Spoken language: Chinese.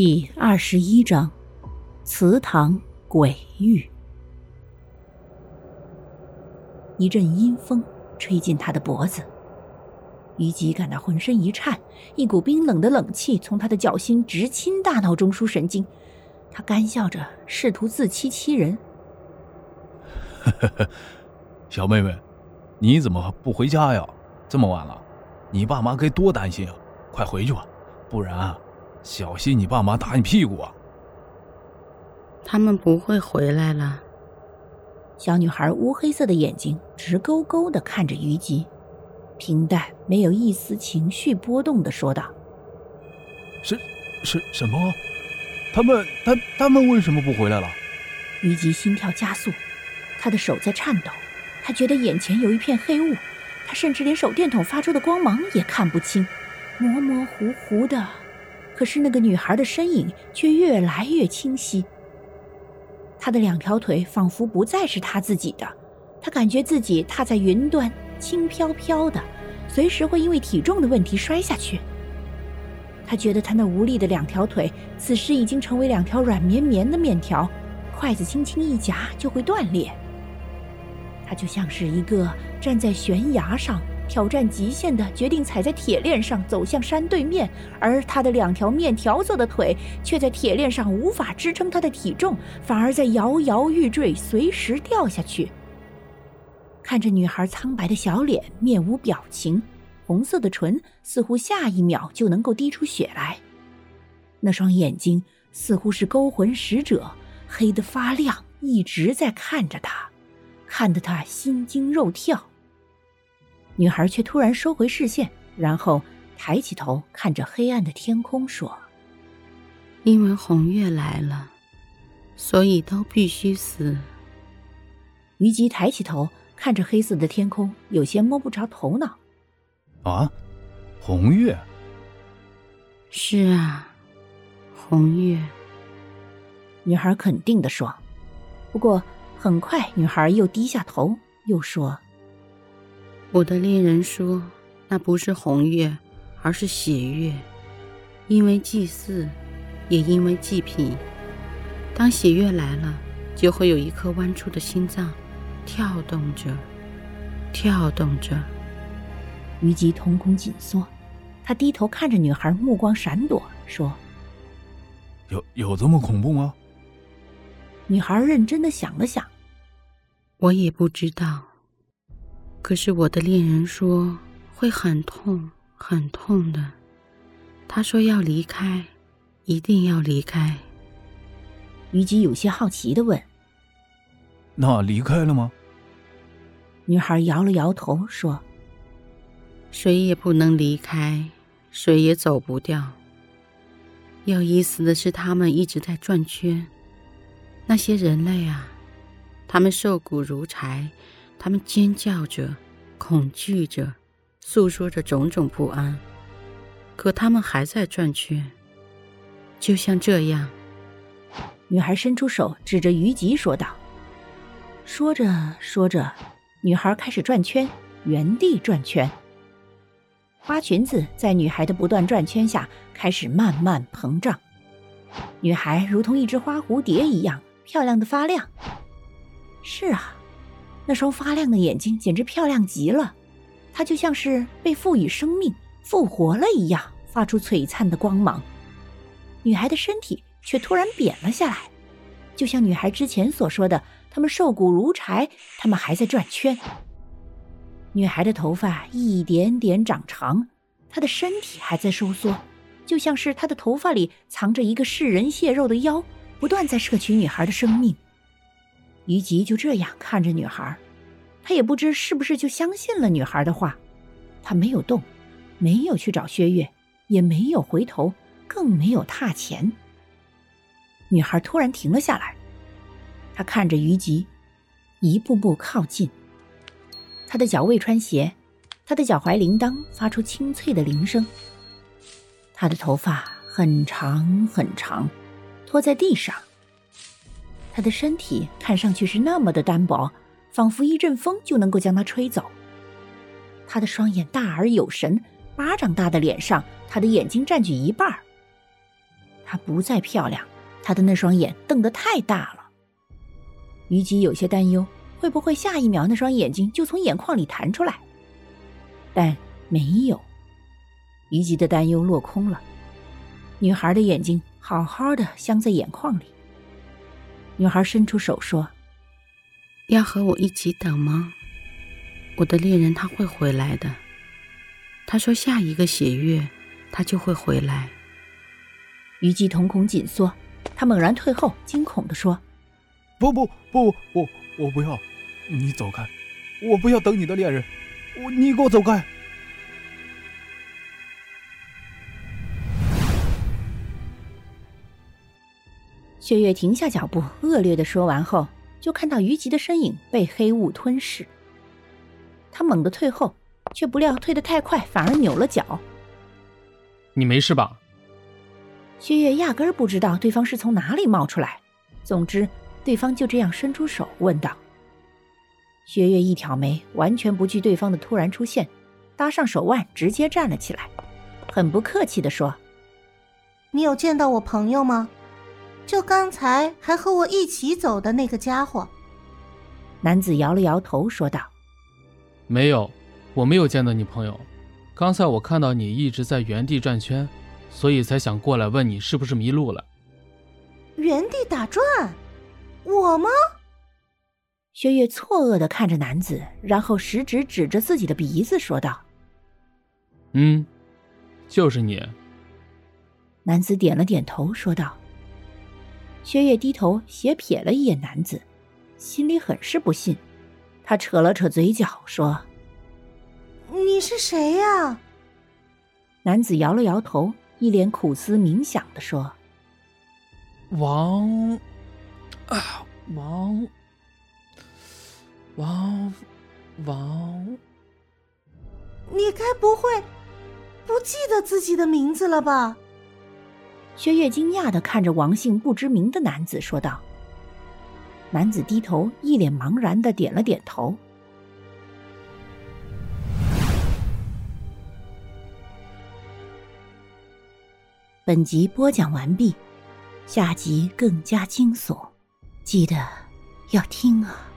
第二十一章，祠堂鬼域。一阵阴风吹进他的脖子，虞姬感到浑身一颤，一股冰冷的冷气从他的脚心直侵大脑中枢神经。他干笑着，试图自欺欺人：“小妹妹，你怎么不回家呀？这么晚了，你爸妈该多担心啊！快回去吧，不然……”小心你爸妈打你屁股啊！他们不会回来了。小女孩乌黑色的眼睛直勾勾的看着虞姬，平淡没有一丝情绪波动的说道：“什什什么？他们，他，他们为什么不回来了？”虞姬心跳加速，她的手在颤抖，她觉得眼前有一片黑雾，她甚至连手电筒发出的光芒也看不清，模模糊糊的。可是那个女孩的身影却越来越清晰。她的两条腿仿佛不再是她自己的，她感觉自己踏在云端，轻飘飘的，随时会因为体重的问题摔下去。她觉得她那无力的两条腿，此时已经成为两条软绵绵的面条，筷子轻轻一夹就会断裂。她就像是一个站在悬崖上。挑战极限的决定踩在铁链上走向山对面，而他的两条面条做的腿却在铁链上无法支撑他的体重，反而在摇摇欲坠，随时掉下去。看着女孩苍白的小脸，面无表情，红色的唇似乎下一秒就能够滴出血来，那双眼睛似乎是勾魂使者，黑得发亮，一直在看着他，看得他心惊肉跳。女孩却突然收回视线，然后抬起头看着黑暗的天空，说：“因为红月来了，所以都必须死。”虞姬抬起头看着黑色的天空，有些摸不着头脑。“啊，红月？”“是啊，红月。”女孩肯定的说。不过很快，女孩又低下头，又说。我的恋人说：“那不是红月，而是血月，因为祭祀，也因为祭品。当血月来了，就会有一颗弯出的心脏，跳动着，跳动着。”虞姬瞳孔紧缩，他低头看着女孩，目光闪躲，说：“有有这么恐怖吗？”女孩认真的想了想：“我也不知道。”可是我的恋人说会很痛，很痛的。他说要离开，一定要离开。虞姬有些好奇的问：“那离开了吗？”女孩摇了摇头说：“谁也不能离开，谁也走不掉。有意思的是，他们一直在转圈。那些人类啊，他们瘦骨如柴。”他们尖叫着，恐惧着，诉说着种种不安，可他们还在转圈，就像这样。女孩伸出手指着虞姬说道：“说着说着，女孩开始转圈，原地转圈。花裙子在女孩的不断转圈下开始慢慢膨胀，女孩如同一只花蝴蝶一样漂亮的发亮。是啊。”那双发亮的眼睛简直漂亮极了，它就像是被赋予生命、复活了一样，发出璀璨的光芒。女孩的身体却突然扁了下来，就像女孩之前所说的，她们瘦骨如柴，她们还在转圈。女孩的头发一点点长长，她的身体还在收缩，就像是她的头发里藏着一个噬人血肉的妖，不断在摄取女孩的生命。于吉就这样看着女孩，他也不知是不是就相信了女孩的话，他没有动，没有去找薛月，也没有回头，更没有踏前。女孩突然停了下来，她看着于吉，一步步靠近。她的脚未穿鞋，她的脚踝铃铛发出清脆的铃声。她的头发很长很长，拖在地上。他的身体看上去是那么的单薄，仿佛一阵风就能够将他吹走。他的双眼大而有神，巴掌大的脸上，他的眼睛占据一半儿她不再漂亮，她的那双眼瞪得太大了。虞姬有些担忧，会不会下一秒那双眼睛就从眼眶里弹出来？但没有，虞姬的担忧落空了。女孩的眼睛好好的镶在眼眶里。女孩伸出手说：“要和我一起等吗？我的恋人他会回来的。他说下一个血月，他就会回来。”虞姬瞳孔紧缩，他猛然退后，惊恐的说：“不不不，我我不要，你走开，我不要等你的恋人，我你给我走开。”薛岳停下脚步，恶劣的说完后，就看到虞姬的身影被黑雾吞噬。他猛地退后，却不料退得太快，反而扭了脚。你没事吧？薛岳压根儿不知道对方是从哪里冒出来。总之，对方就这样伸出手问道。薛岳一挑眉，完全不惧对方的突然出现，搭上手腕，直接站了起来，很不客气地说：“你有见到我朋友吗？就刚才还和我一起走的那个家伙。”男子摇了摇头，说道：“没有，我没有见到你朋友。刚才我看到你一直在原地转圈。”所以才想过来问你是不是迷路了。原地打转，我吗？薛岳错愕的看着男子，然后食指指着自己的鼻子说道：“嗯，就是你。”男子点了点头，说道。薛岳低头斜瞥了一眼男子，心里很是不信。他扯了扯嘴角，说：“你是谁呀？”男子摇了摇头。一脸苦思冥想的说：“王，啊，王，王，王，你该不会不记得自己的名字了吧？”薛岳惊讶的看着王姓不知名的男子说道。男子低头，一脸茫然的点了点头。本集播讲完毕，下集更加惊悚，记得要听啊！